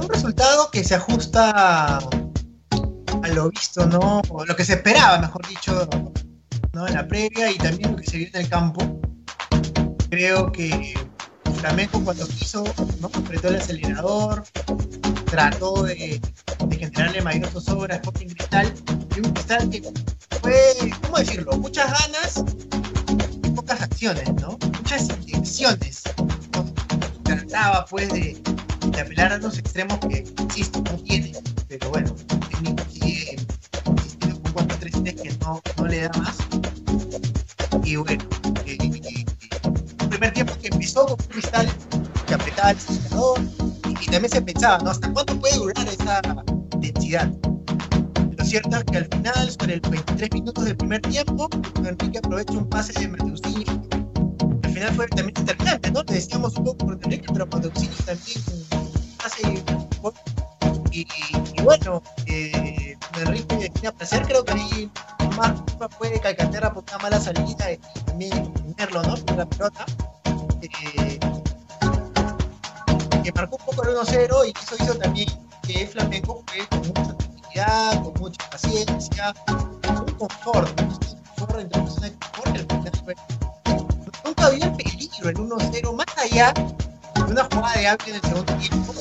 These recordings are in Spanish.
un resultado que se ajusta a lo visto, ¿no? Lo que se esperaba, mejor dicho, ¿no? En la previa y también lo que se vio en el campo. Creo que Flamengo cuando quiso, ¿no? Apretó el acelerador, trató de, de generarle mayor zozobra a Sporting Cristal, y un Cristal que fue, ¿cómo decirlo? Muchas ganas y pocas acciones, ¿no? Muchas intenciones. Trataba pues de, apelar a los extremos que, insisto, no tiene, pero bueno, el técnico sigue insistiendo con 4 3 que no, no le da más. Y bueno, eh, eh, el primer tiempo que empezó con Cristal, que apretaba el acelerador, y, y también se pensaba, ¿no? ¿Hasta cuánto puede durar esa densidad? Lo cierto es que al final, sobre el 23 minutos del primer tiempo, Enrique aprovecha un pase de Mateusinho. Al final fue también determinante, ¿no? Le decíamos un poco por Enrique, pero Mateusinho también hace y, y, bueno, eh, Enrique tiene a placer, creo que ahí más fue Calcaterra por una mala salida y también Merlo, ¿no? Por la pelota. Eh, que marcó un poco el 1-0 y eso hizo también que Flamengo fue con mucha tranquilidad, con mucha paciencia, con un confort, un confort entre personas fue. Nunca había el peligro el 1-0, más allá de una jugada de Ávila en el segundo tiempo,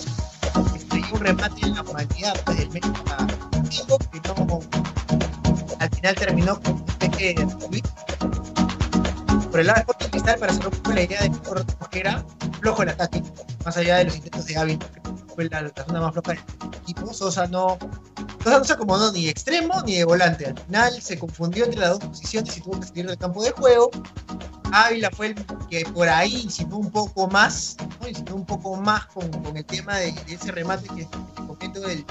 un remate en la humanidad pues, a que no, al final terminó con. Por el lado de Sporting Cristal, para hacer un poco la idea de que era flojo el ataque, más allá de los intentos de que fue la, la zona más floja del equipo. Sosa no, Sosa no se acomodó ni de extremo ni de volante. Al final se confundió entre las dos posiciones y tuvo que salir del campo de juego. Ávila fue el que por ahí insinuó un poco más, ¿no? insinuó un poco más con, el tema de, de, ese remate que, comento del,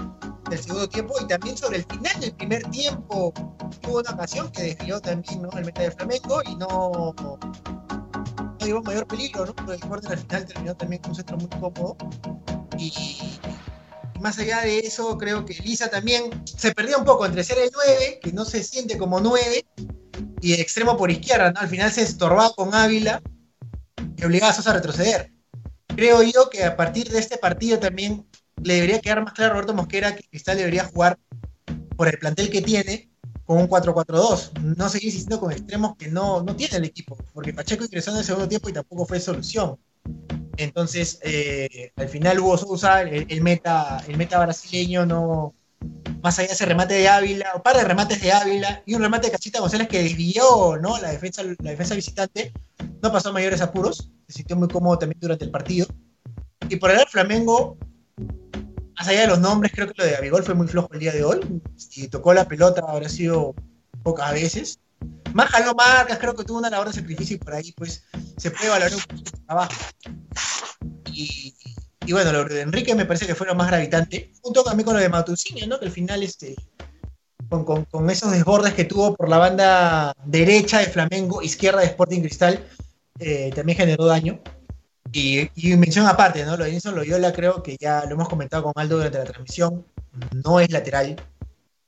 del, segundo tiempo y también sobre el final del primer tiempo tuvo una ocasión que desvió también ¿no? el meta de Flamengo y no, no llevó mayor peligro, ¿no? pero el corte al final terminó también con un centro muy cómodo y, más allá de eso creo que Lisa también se perdió un poco entre ser el 9, que no se siente como 9, y extremo por izquierda, ¿no? Al final se estorbaba con Ávila y obligaba a Sosa a retroceder. Creo yo que a partir de este partido también le debería quedar más claro a Roberto Mosquera que Cristal debería jugar por el plantel que tiene con un 4-4-2. No seguir insistiendo con extremos que no, no tiene el equipo, porque Pacheco ingresó en el segundo tiempo y tampoco fue solución. Entonces, eh, al final Hugo Sousa, el, el, meta, el meta brasileño, no, más allá de ese remate de Ávila, un par de remates de Ávila y un remate de Cachita González que desvió ¿no? la, defensa, la defensa visitante, no pasó mayores apuros, se sintió muy cómodo también durante el partido. Y por el Flamengo, más allá de los nombres, creo que lo de Abigol fue muy flojo el día de hoy. Si tocó la pelota, habrá sido pocas veces. Más jaló marcas, creo que tuvo una labor de sacrificio y por ahí pues se puede valorar un poquito el trabajo. Y, y bueno, lo de Enrique me parece que fue lo más gravitante, junto también con lo de Matucini, ¿no? Que al final, este, con, con, esos desbordes que tuvo por la banda derecha de Flamengo, izquierda de Sporting Cristal, eh, también generó daño. Y, y, mención aparte, ¿no? Lo de Nilson Loyola creo que ya lo hemos comentado con Aldo durante la transmisión, no es lateral.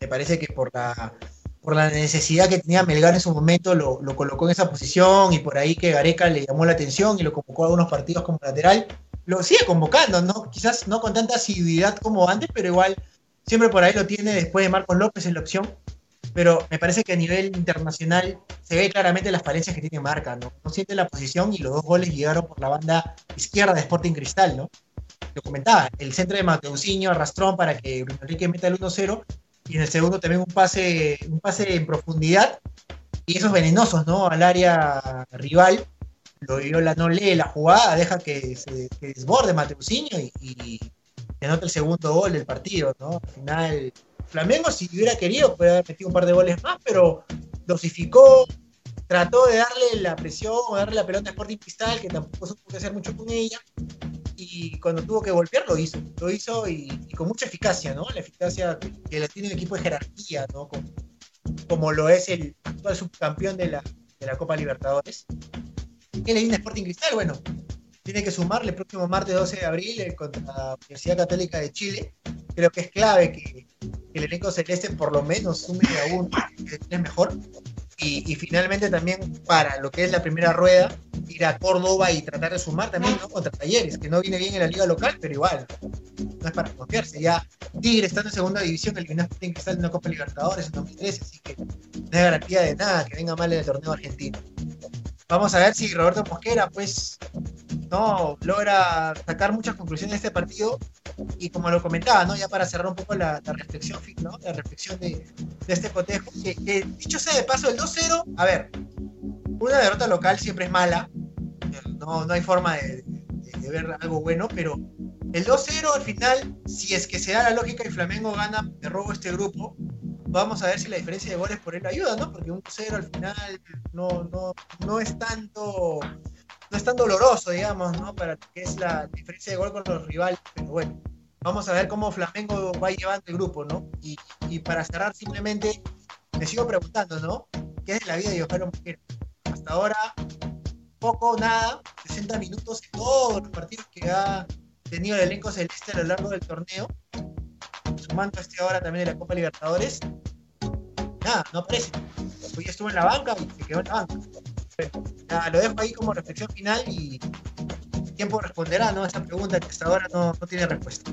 Me parece que por la, por la necesidad que tenía Melgar en su momento lo, lo colocó en esa posición y por ahí que Gareca le llamó la atención y lo convocó a algunos partidos como lateral lo sigue convocando, ¿no? Quizás no con tanta asiduidad como antes, pero igual siempre por ahí lo tiene después de Marcos López en la opción. Pero me parece que a nivel internacional se ve claramente las falencias que tiene Marca, ¿no? Siente la posición y los dos goles llegaron por la banda izquierda de Sporting Cristal, ¿no? Lo comentaba, el centro de Mateusinho arrastró para que Bruno Enrique meta el 1-0 y en el segundo también un pase, un pase en profundidad y esos venenosos, ¿no? Al área rival Loyola no lee la jugada, deja que se desborde Mateusinho y, y, y anota el segundo gol del partido, ¿no? Al final, Flamengo, si hubiera querido, puede haber metido un par de goles más, pero dosificó, trató de darle la presión darle la pelota a Sporting Cristal, que tampoco supo hacer mucho con ella, y cuando tuvo que golpear lo hizo, lo hizo y, con mucha eficacia, ¿no? La eficacia que, la tiene el equipo de jerarquía, ¿no? Como, como lo es el subcampeón de la, de la Copa Libertadores. ¿Qué le viene a Sporting Cristal? Bueno, tiene que sumarle el próximo martes 12 de abril eh, contra la Universidad Católica de Chile. Creo que es clave que, que el elenco celeste por lo menos sume a uno, que es mejor. Y, finalmente también para lo que es la primera rueda, ir a Córdoba y tratar de sumar también contra Talleres, que no viene bien en la liga local, pero igual, no es para confiarse. Ya Tigre estando en segunda división, eliminó que Cristal en una Copa Libertadores en 2013, así que no hay garantía de nada que venga mal en el torneo argentino. Vamos a ver si Roberto Mosquera, pues, no logra sacar muchas conclusiones de este partido. Y como lo comentaba, ¿no? Ya para cerrar un poco la, reflexión, ¿no? La reflexión de, este cotejo, que, dicho sea de paso, el 2-0, a ver, una derrota local siempre es mala. No, no hay forma de, de ver algo bueno, pero el 2-0 al final, si es que se da la lógica y Flamengo gana de robo este grupo, vamos a ver si la diferencia de goles por él ayuda, ¿no? Porque un 0 al final no, no, no es tanto no es tan doloroso, digamos, ¿no? Para que es la diferencia de gol con los rivales, pero bueno, vamos a ver cómo Flamengo va llevando el grupo, ¿no? Y, y para cerrar simplemente, me sigo preguntando, ¿no? ¿Qué es la vida de Johanna Mujer? Hasta ahora poco, nada, 60 minutos en todos los partidos que ha tenido el elenco celeste a lo largo del torneo, sumando este ahora también de la Copa Libertadores. Nada, no aparece. Hoy estuvo en la banca y se quedó en la banca. nada, lo dejo ahí como reflexión final y el tiempo responderá ¿no? esta pregunta que hasta ahora no tiene respuesta.